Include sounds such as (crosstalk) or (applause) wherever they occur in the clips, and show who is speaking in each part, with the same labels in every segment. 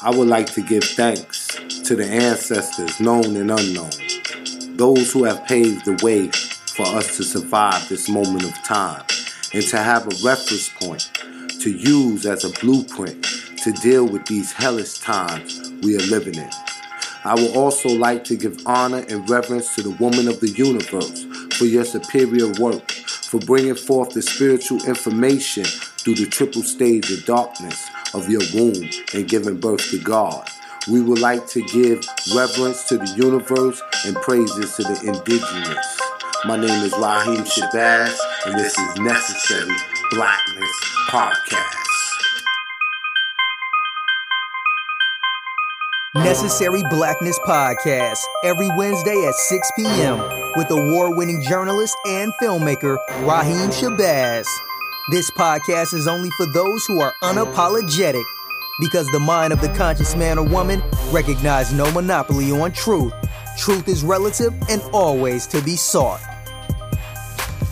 Speaker 1: I would like to give thanks to the ancestors, known and unknown, those who have paved the way for us to survive this moment of time and to have a reference point to use as a blueprint to deal with these hellish times we are living in. I would also like to give honor and reverence to the woman of the universe for your superior work, for bringing forth the spiritual information through the triple stage of darkness of your womb and giving birth to God. We would like to give reverence to the universe and praises to the indigenous. My name is Raheem Shabazz, and this is Necessary Blackness Podcast.
Speaker 2: Necessary Blackness Podcast, every Wednesday at 6 p.m. with award winning journalist and filmmaker Raheem Shabazz. This podcast is only for those who are unapologetic because the mind of the conscious man or woman recognize no monopoly on truth. Truth is relative and always to be sought.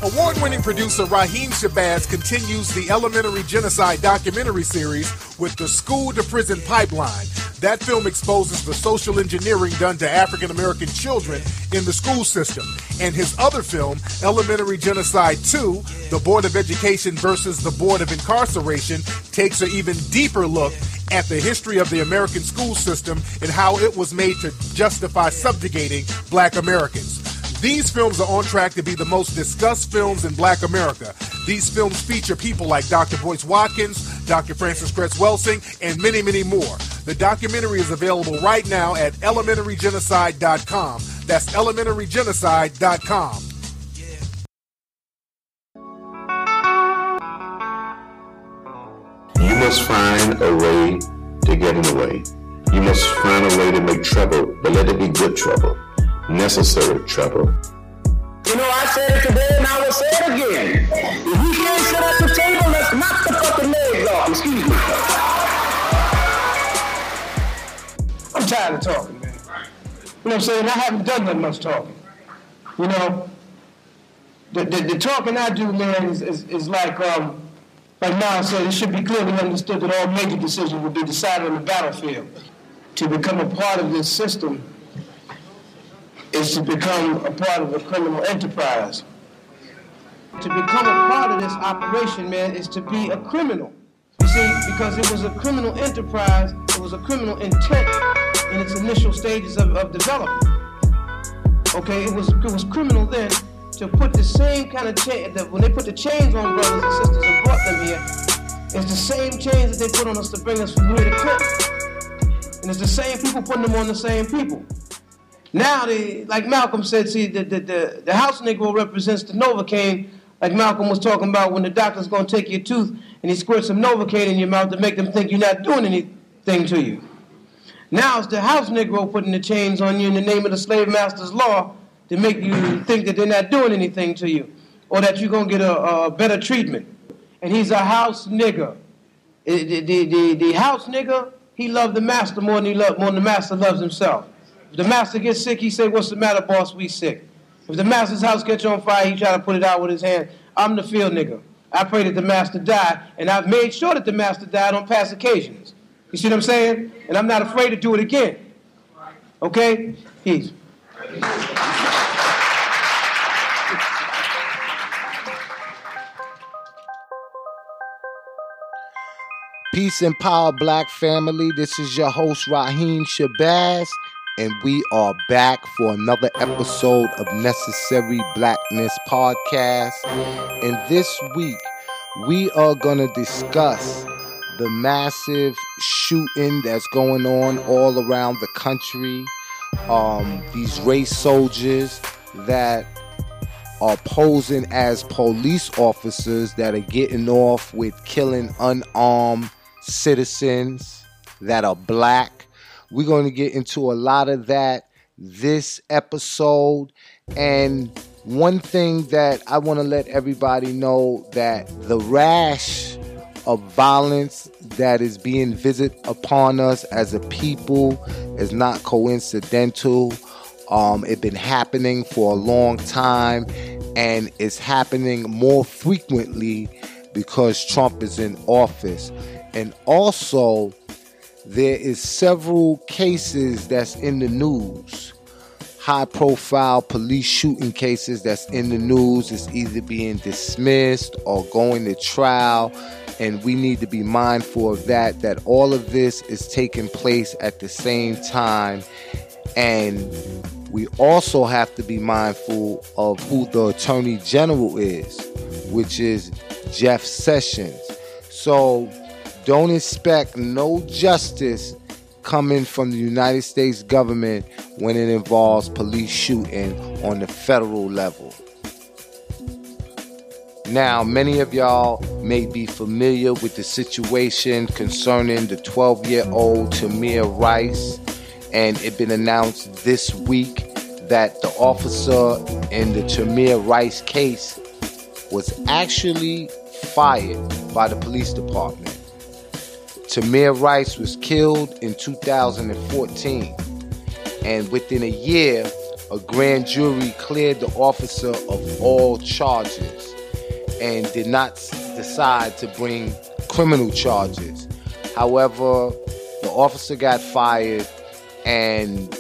Speaker 3: Award winning producer Raheem Shabazz continues the Elementary Genocide documentary series with the School to Prison Pipeline. That film exposes the social engineering done to African American children in the school system. And his other film, Elementary Genocide 2, The Board of Education versus the Board of Incarceration, takes an even deeper look at the history of the American school system and how it was made to justify subjugating black Americans. These films are on track to be the most discussed films in black America. These films feature people like Dr. Boyce Watkins, Dr. Frances Cress Welsing, and many, many more. The documentary is available right now at elementarygenocide.com. That's elementarygenocide.com.
Speaker 4: You must find a way to get in the way. You must find a way to make trouble, but let it be good trouble, necessary trouble.
Speaker 5: You know, I said it today and I will say it again. If we can't sit at the table, let's knock the fucking legs off. Excuse me. Tired of talking, man. You know what I'm saying? I haven't done that much talking. You know, the, the, the talking I do, man, is, is, is like, um, like Miles said, it should be clearly understood that all major decisions will be decided on the battlefield. To become a part of this system is to become a part of a criminal enterprise. To become a part of this operation, man, is to be a criminal. You see, because it was a criminal enterprise, it was a criminal intent in its initial stages of, of development. Okay, it was it was criminal then to put the same kind of chain that when they put the chains on brothers and sisters and brought them here, it's the same chains that they put on us to bring us from here to Clinton. And it's the same people putting them on the same people. Now, they, like Malcolm said, see, the, the, the, the house Negro represents the Novocaine, like Malcolm was talking about when the doctor's to take your tooth and he squirts some Novocaine in your mouth to make them think you're not doing anything to you. Now it's the house Negro putting the chains on you in the name of the slave master's law to make you think that they're not doing anything to you or that you're going to get a, a, better treatment. And he's a house nigger. The, the, the, the house nigger, he loved the master more than, he loved, more than the master loves himself. If the master gets sick, he say, what's the matter, boss? We sick. If the master's house gets on fire, he try to put it out with his hand. I'm the field nigger. I pray that the master die, and I've made sure that the master died on past occasions. You see what I'm saying? And I'm not afraid to do it again. Okay? Peace.
Speaker 1: Peace and power, black family. This is your host, Raheem Shabazz, and we are back for another episode of Necessary Blackness Podcast. And this week, we are going to discuss the massive shooting that's going on all around the country. Um, these race soldiers that are posing as police officers that are getting off with killing unarmed citizens that are black. We're going to get into a lot of that this episode. And one thing that I want to let everybody know that the rash of violence that is being visited upon us as a people is not coincidental. Um, it's been happening for a long time and it's happening more frequently because Trump is in office. And also, there is several cases that's in the news high profile police shooting cases that's in the news is either being dismissed or going to trial and we need to be mindful of that that all of this is taking place at the same time and we also have to be mindful of who the attorney general is which is Jeff Sessions so don't expect no justice coming from the United States government when it involves police shooting on the federal level. Now, many of y'all may be familiar with the situation concerning the 12 year old Tamir Rice, and it been announced this week that the officer in the Tamir Rice case was actually fired by the police department. Tamir Rice was killed in 2014, and within a year, a grand jury cleared the officer of all charges and did not decide to bring criminal charges. However, the officer got fired, and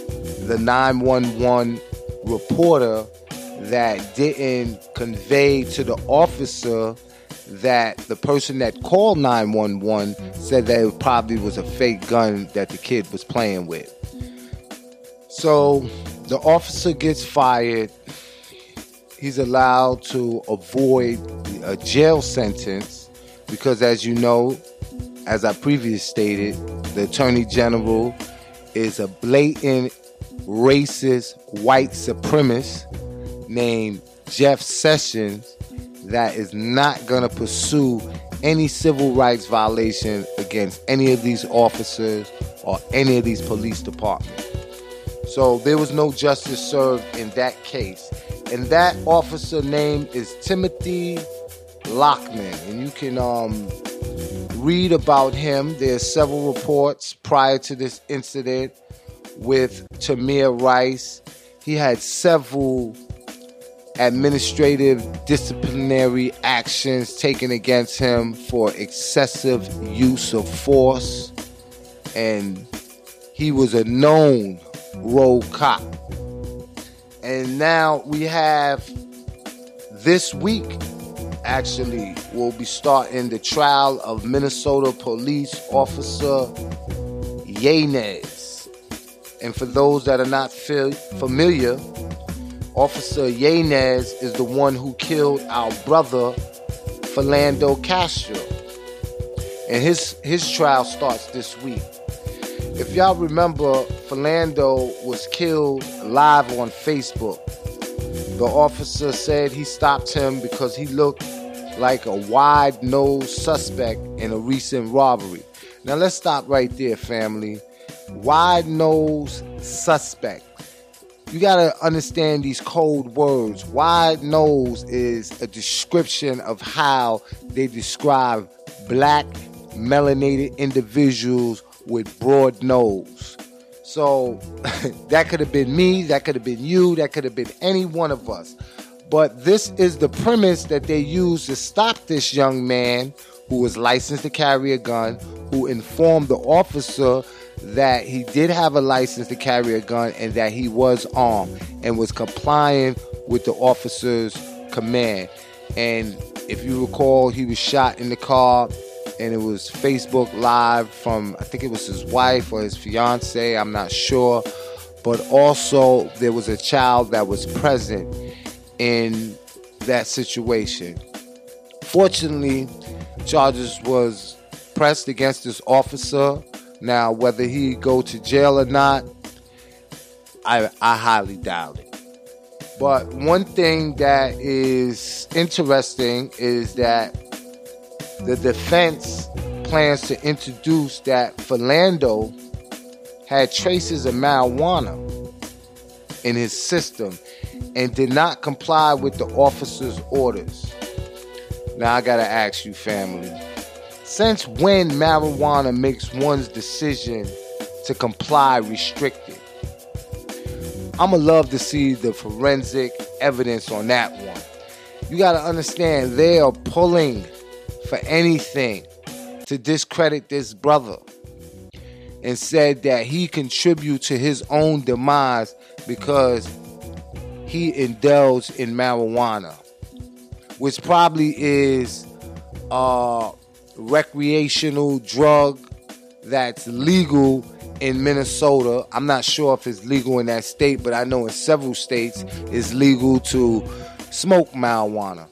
Speaker 1: the 911 reporter that didn't convey to the officer that the person that called 911 said that it probably was a fake gun that the kid was playing with. So the officer gets fired. He's allowed to avoid a jail sentence because, as you know, as I previously stated, the Attorney General is a blatant racist white supremacist named Jeff Sessions that is not going to pursue any civil rights violation against any of these officers or any of these police departments. So there was no justice served in that case. And that officer name is Timothy Loehmann. And you can um, read about him. There's several reports prior to this incident with Tamir Rice. He had several administrative disciplinary actions taken against him for excessive use of force and he was a known road cop and now we have this week actually we'll be starting the trial of Minnesota police officer Yanez and for those that are not familiar Officer Yanez is the one who killed our brother Philando Castile. And his his trial starts this week. If y'all remember, Philando was killed live on Facebook. The officer said he stopped him because he looked like a wide nosed suspect in a recent robbery. Now let's stop right there, family. Wide nosed suspect you got to understand these code words. Wide nose is a description of how they describe black melanated individuals with broad nose. So (laughs) that could have been me, that could have been you, that could have been any one of us. But this is the premise that they used to stop this young man who was licensed to carry a gun, who informed the officer that he did have a license to carry a gun and that he was armed and was complying with the officer's command. And if you recall, he was shot in the car and it was Facebook Live from, I think it was his wife or his fiance, I'm not sure. But also, there was a child that was present in that situation. Fortunately, charges was pressed against this officer now, whether he go to jail or not, I, I highly doubt it. But one thing that is interesting is that the defense plans to introduce that Philando had traces of marijuana in his system and did not comply with the officer's orders. Now I gotta ask you, family since when marijuana makes one's decision to comply restricted? I'ma love to see the forensic evidence on that one. You gotta understand they are pulling for anything to discredit this brother. and said that he contributed to his own demise because he indulged in marijuana, which probably is a recreational drug that's legal in Minnesota. I'm not sure if it's legal in that state, but I know in several states it's legal to smoke marijuana.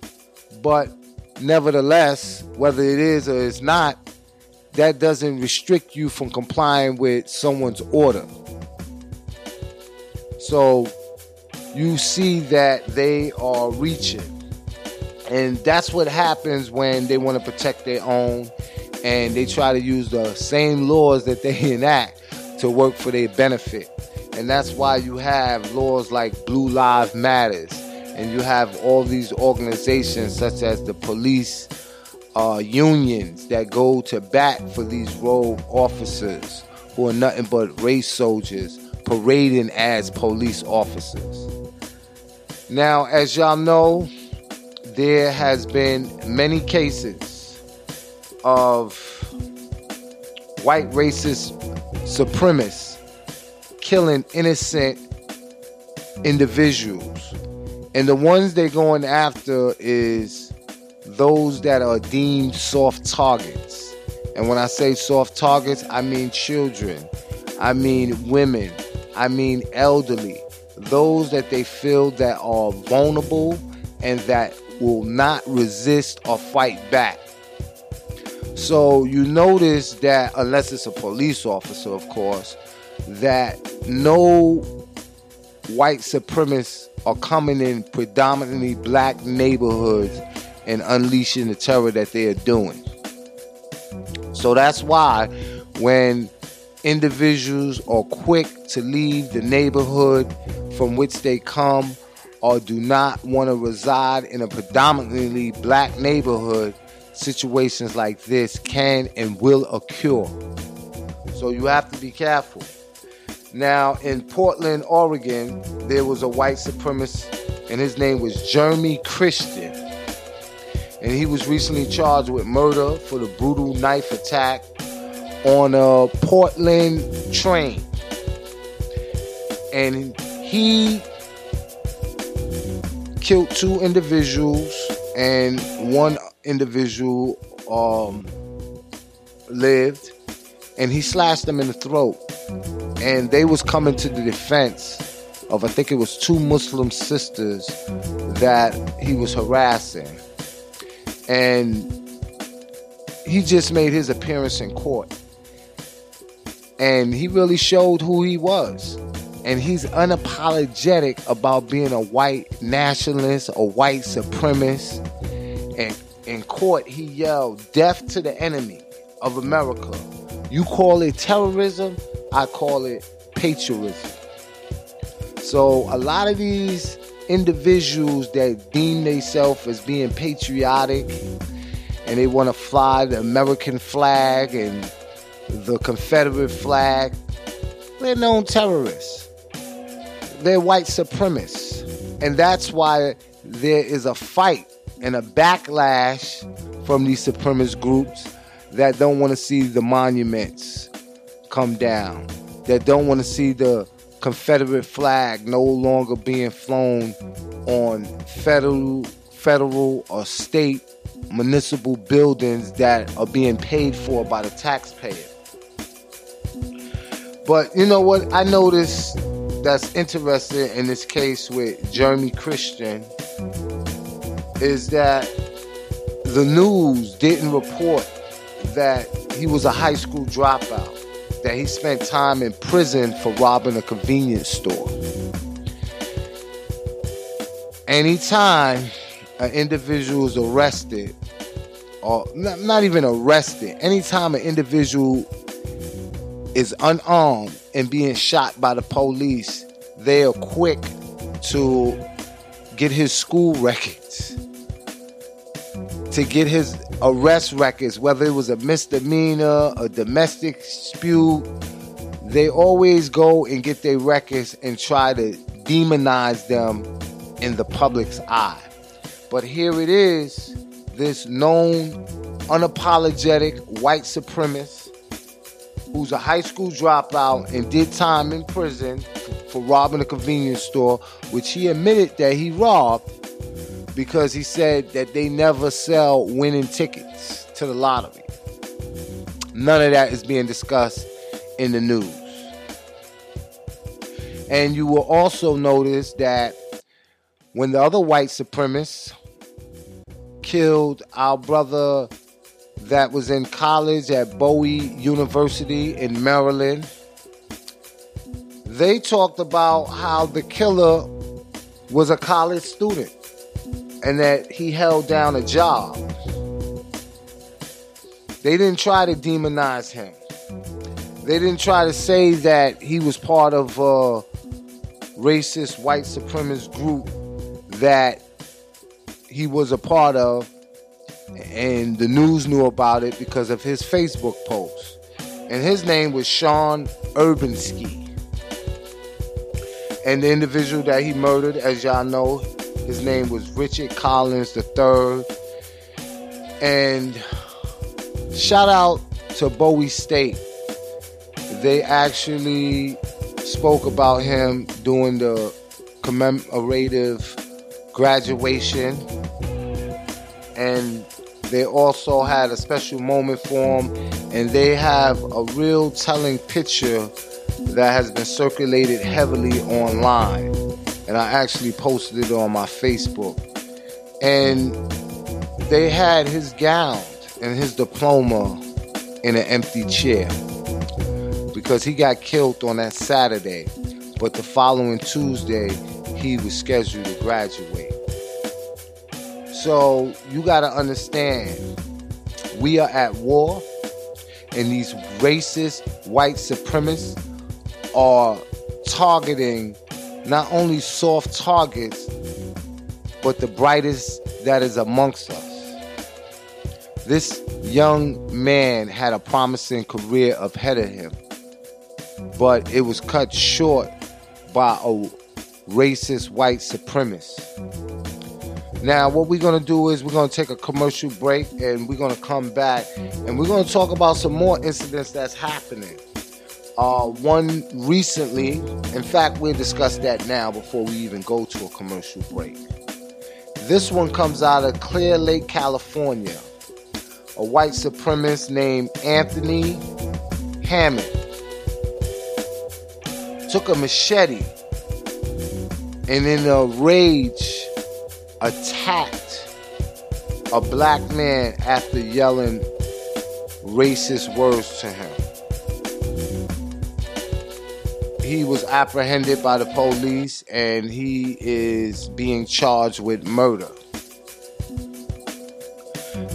Speaker 1: But nevertheless, whether it is or it's not, that doesn't restrict you from complying with someone's order. So you see that they are reaching. And that's what happens when they want to protect their own and they try to use the same laws that they (laughs) enact to work for their benefit. And that's why you have laws like Blue Lives Matters and you have all these organizations such as the police uh, unions that go to bat for these rogue officers who are nothing but race soldiers parading as police officers. Now, as y'all know, there has been many cases of white racist supremacists killing innocent individuals. And the ones they're going after is those that are deemed soft targets. And when I say soft targets, I mean children, I mean women, I mean elderly, those that they feel that are vulnerable and that will not resist or fight back. So you notice that unless it's a police officer, of course, that no white supremacists are coming in predominantly black neighborhoods and unleashing the terror that they are doing. So that's why when individuals are quick to leave the neighborhood from which they come or do not want to reside in a predominantly black neighborhood, situations like this can and will occur. So you have to be careful. Now, in Portland, Oregon, there was a white supremacist, and his name was Jeremy Christian. And he was recently charged with murder for the brutal knife attack on a Portland train. And he killed two individuals, and one individual um, lived, and he slashed them in the throat and they was coming to the defense of I think it was two Muslim sisters that he was harassing. And he just made his appearance in court. And he really showed who he was. And he's unapologetic about being a white nationalist, a white supremacist. And in court, he yelled, Death to the enemy of America. You call it terrorism? I call it patriotism. So a lot of these individuals that deem themselves as being patriotic and they want to fly the American flag and the Confederate flag, they're known terrorists. They're white supremacists. And that's why there is a fight and a backlash from these supremacist groups that don't want to see the monuments come down, that don't want to see the Confederate flag no longer being flown on federal, federal or state municipal buildings that are being paid for by the taxpayer. But you know what? I noticed that's interesting in this case with Jeremy Christian is that the news didn't report that he was a high school dropout that he spent time in prison for robbing a convenience store. Anytime an individual is arrested, or not, not even arrested, anytime an individual is unarmed and being shot by the police, they are quick to get his school records, to get his arrest records, whether it was a misdemeanor, a domestic dispute, they always go and get their records and try to demonize them in the public's eye. But here it is this known, unapologetic white supremacist who's a high school dropout and did time in prison for robbing a convenience store, which he admitted that he robbed because he said that they never sell winning tickets to the lottery. None of that is being discussed in the news. And you will also notice that when the other white supremacists killed our brother that was in college at Bowie University in Maryland, they talked about how the killer was a college student and that he held down a job. They didn't try to demonize him. They didn't try to say that he was part of a racist white supremacist group that he was a part of, and the news knew about it because of his Facebook post. And his name was Sean Urbanski. And the individual that he murdered, as y'all know, his name was Richard Collins III. And shout out to Bowie State. They actually spoke about him during the commemorative graduation. And they also had a special moment for him. And they have a real telling picture that has been circulated heavily online. And I actually posted it on my Facebook. And they had his gown and his diploma in an empty chair because he got killed on that Saturday. But the following Tuesday, he was scheduled to graduate. So you got to understand, we are at war, and these racist white supremacists are targeting not only soft targets, but the brightest that is amongst us. This young man had a promising career ahead of him, but it was cut short by a racist white supremacist. Now, what we're going to do is we're going to take a commercial break and we're going to come back and we're going to talk about some more incidents that's happening. Uh, one recently, in fact, we'll discuss that now before we even go to a commercial break. This one comes out of Clear Lake, California. A white supremacist named Anthony Hammond took a machete and in a rage attacked a black man after yelling racist words to him. He was apprehended by the police and he is being charged with murder.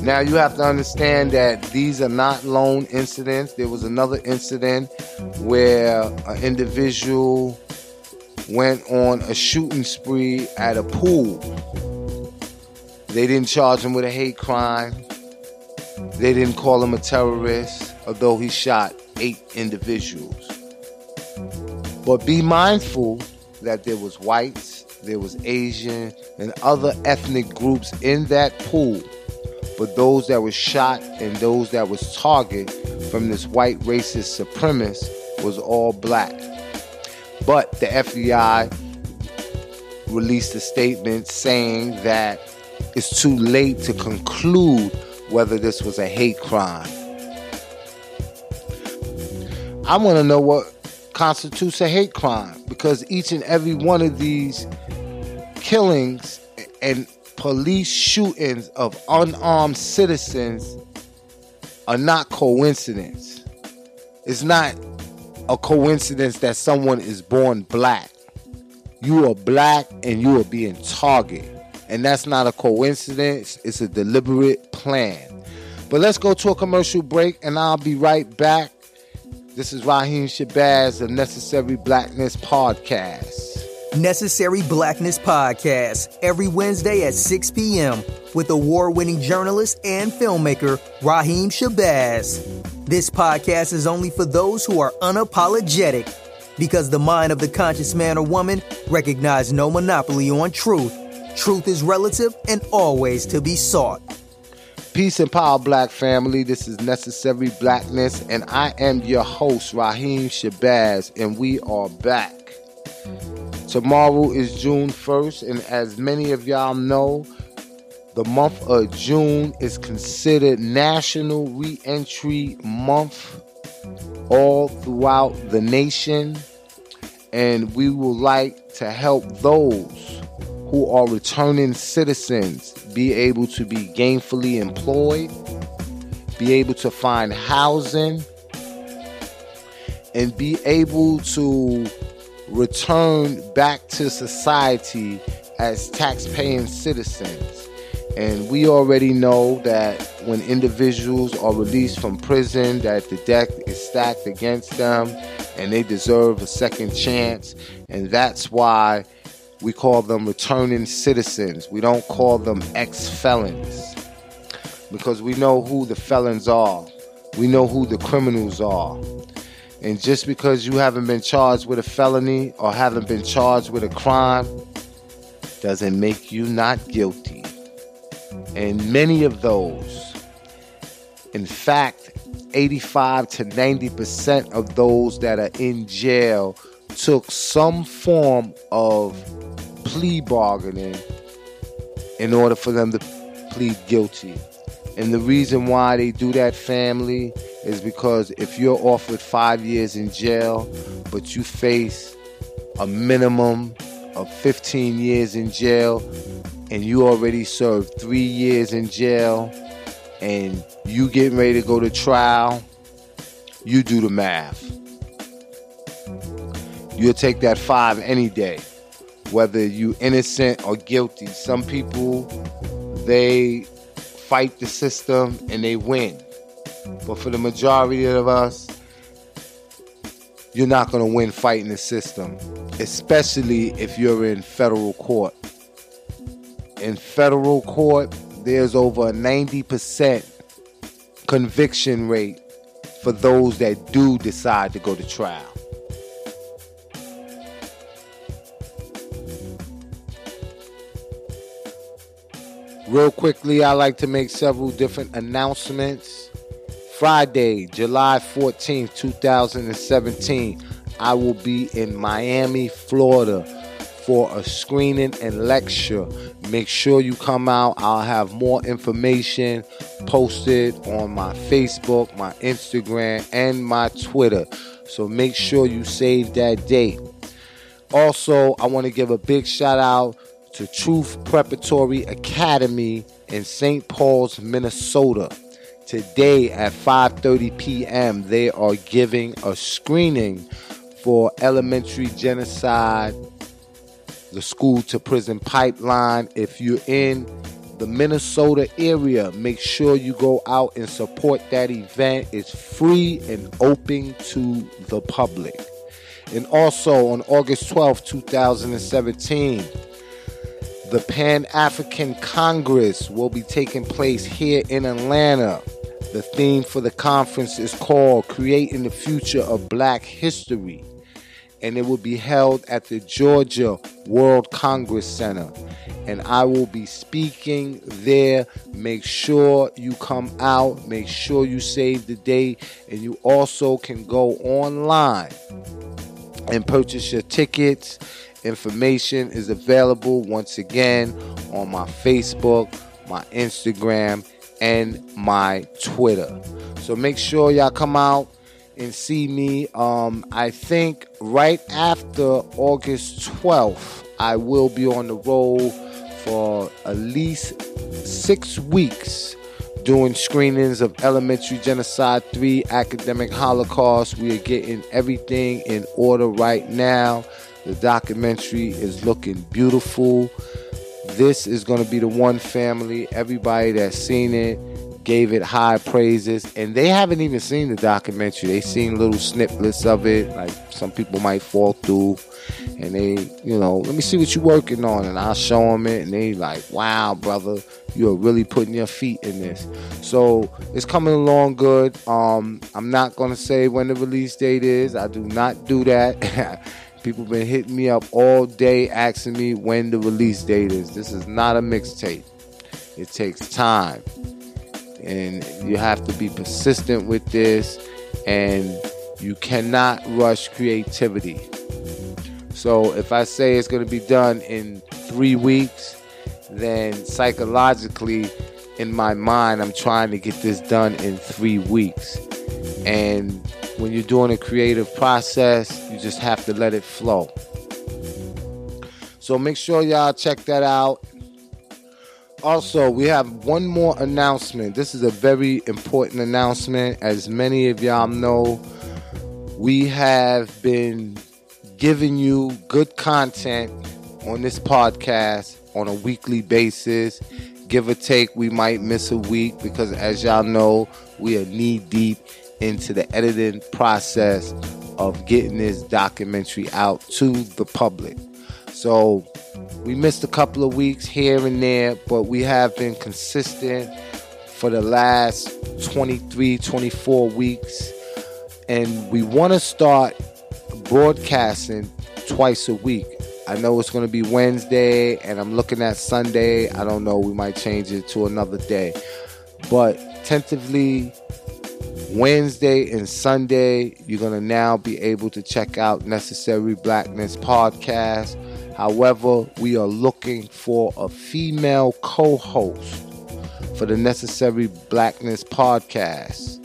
Speaker 1: Now you have to understand that these are not lone incidents. There was another incident where an individual went on a shooting spree at a pool. They didn't charge him with a hate crime. They didn't call him a terrorist, although he shot eight individuals. But be mindful that there was whites, there was Asian, and other ethnic groups in that pool. But those that were shot and those that was targeted from this white racist supremacist was all black. But the FBI released a statement saying that it's too late to conclude whether this was a hate crime. I want to know what constitutes a hate crime because each and every one of these killings and police shootings of unarmed citizens are not coincidence. It's not a coincidence that someone is born black. You are black and you are being targeted. And that's not a coincidence, it's a deliberate plan. But let's go to a commercial break and I'll be right back this is Raheem Shabazz the Necessary Blackness Podcast.
Speaker 2: Necessary Blackness Podcast, every Wednesday at 6 p.m. with award winning journalist and filmmaker Raheem Shabazz. This podcast is only for those who are unapologetic because the mind of the conscious man or woman recognize no monopoly on truth. Truth is relative and always to be sought.
Speaker 1: Peace and power, black family. This is Necessary Blackness, and I am your host, Raheem Shabazz, and we are back. Tomorrow is June 1st, and as many of y'all know, the month of June is considered National Reentry Month all throughout the nation, and we would like to help those who are returning citizens be able to be gainfully employed, be able to find housing, and be able to return back to society as tax-paying citizens. And we already know that when individuals are released from prison that the deck is stacked against them and they deserve a second chance. And that's why we call them returning citizens. We don't call them ex-felons. Because we know who the felons are. We know who the criminals are. And just because you haven't been charged with a felony or haven't been charged with a crime doesn't make you not guilty. And many of those, in fact, 85 to 90% of those that are in jail took some form of plea bargaining in order for them to plead guilty. And the reason why they do that, family, is because if you're offered five years in jail, but you face a minimum of 15 years in jail, and you already served three years in jail, and you getting ready to go to trial, you do the math. You'll take that five any day, whether you innocent or guilty. Some people, they fight the system and they win. But for the majority of us, you're not going to win fighting the system, especially if you're in federal court. In federal court, there's over a 90% conviction rate for those that do decide to go to trial. Real quickly, I like to make several different announcements. Friday, July 14th, 2017, I will be in Miami, Florida for a screening and lecture. Make sure you come out. I'll have more information posted on my Facebook, my Instagram, and my Twitter. So make sure you save that date. Also, I want to give a big shout out to Truth Preparatory Academy in St. Paul's, Minnesota. Today at 5:30 p.m., they are giving a screening for elementary genocide, the school to prison pipeline. If you're in the Minnesota area, make sure you go out and support that event. It's free and open to the public. And also on August 12, 2017, the Pan African Congress will be taking place here in Atlanta. The theme for the conference is called Creating the Future of Black History, and it will be held at the Georgia World Congress Center. And I will be speaking there. Make sure you come out, make sure you save the date, and you also can go online and purchase your tickets Information is available once again on my Facebook, my Instagram, and my Twitter. So make sure y'all come out and see me. Um, I think right after August 12th, I will be on the road for at least six weeks doing screenings of Elementary Genocide 3 Academic Holocaust. We are getting everything in order right now. The documentary is looking beautiful. This is going to be the one family. Everybody that's seen it gave it high praises, and they haven't even seen the documentary. They seen little snippets of it, like some people might fall through, and they, you know, let me see what you're working on, and I'll show them it, and they like, wow, brother, you're really putting your feet in this. So it's coming along good. Um, I'm not gonna say when the release date is. I do not do that. (laughs) People been hitting me up all day asking me when the release date is. This is not a mixtape. It takes time. And you have to be persistent with this, and you cannot rush creativity. So if I say it's going to be done in three weeks, then psychologically, in my mind, I'm trying to get this done in three weeks. And when you're doing a creative process, you just have to let it flow. So make sure y'all check that out. Also, we have one more announcement. This is a very important announcement. As many of y'all know, we have been giving you good content on this podcast on a weekly basis. Give or take, we might miss a week because, as y'all know, we are knee deep into the editing process of getting this documentary out to the public. So, we missed a couple of weeks here and there, but we have been consistent for the last 23, 24 weeks. And we want to start broadcasting twice a week. I know it's going to be Wednesday, and I'm looking at Sunday. I don't know. We might change it to another day. But tentatively, Wednesday and Sunday, you're going to now be able to check out Necessary Blackness podcast. However, we are looking for a female co host for the Necessary Blackness podcast.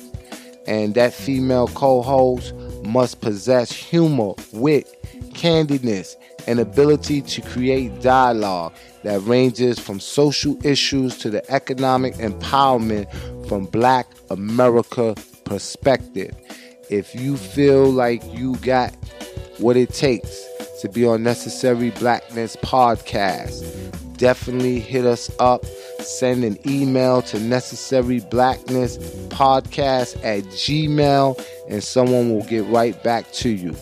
Speaker 1: And that female co host must possess humor, wit, candidness, and ability to create dialogue that ranges from social issues to the economic empowerment from black America perspective. If you feel like you got what it takes to be on Necessary Blackness podcast, definitely hit us up. Send an email to Necessary Blackness Podcast at Gmail and someone will get right back to you.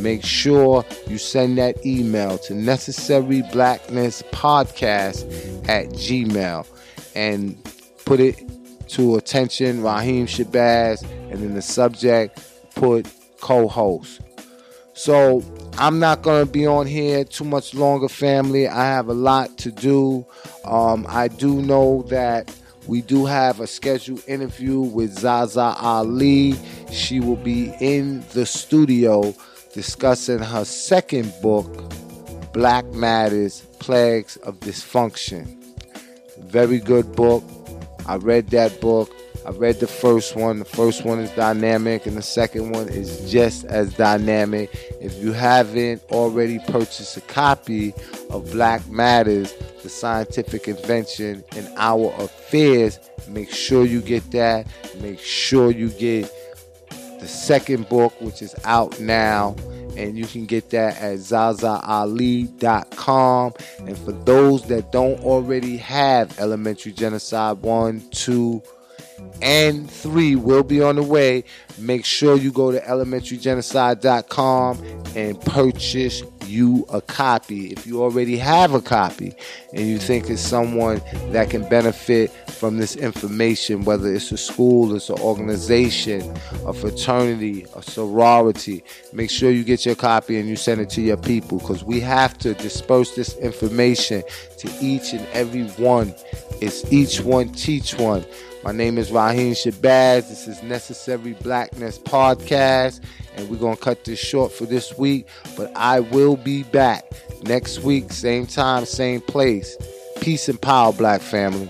Speaker 1: Make sure you send that email to Necessary Blackness Podcast at Gmail and put it to attention Raheem Shabazz and in the subject put co-host. So I'm not to be on here too much longer, family. I have a lot to do. Um, I do know that we do have a scheduled interview with Zaza Ali. She will be in the studio discussing her second book, Black Matters Plagues of Dysfunction. Very good book. I read that book. I read the first one. The first one is dynamic, and the second one is just as dynamic. If you haven't already purchased a copy of Black Matters, the scientific invention in our affairs, make sure you get that. Make sure you get the second book, which is out now. And you can get that at zazaali.com. And for those that don't already have Elementary Genocide 1, 2, and 3 will be on the way. Make sure you go to elementarygenocide.com and purchase you a copy. If you already have a copy and you think it's someone that can benefit from this information, whether it's a school, it's an organization, a fraternity, a sorority, make sure you get your copy and you send it to your people because we have to disperse this information to each and every one. It's each one teach one. My name is Raheem Shabazz. This is Necessary Blackness Podcast, and we're going to cut this short for this week, but I will be back next week, same time, same place. Peace and power, black family.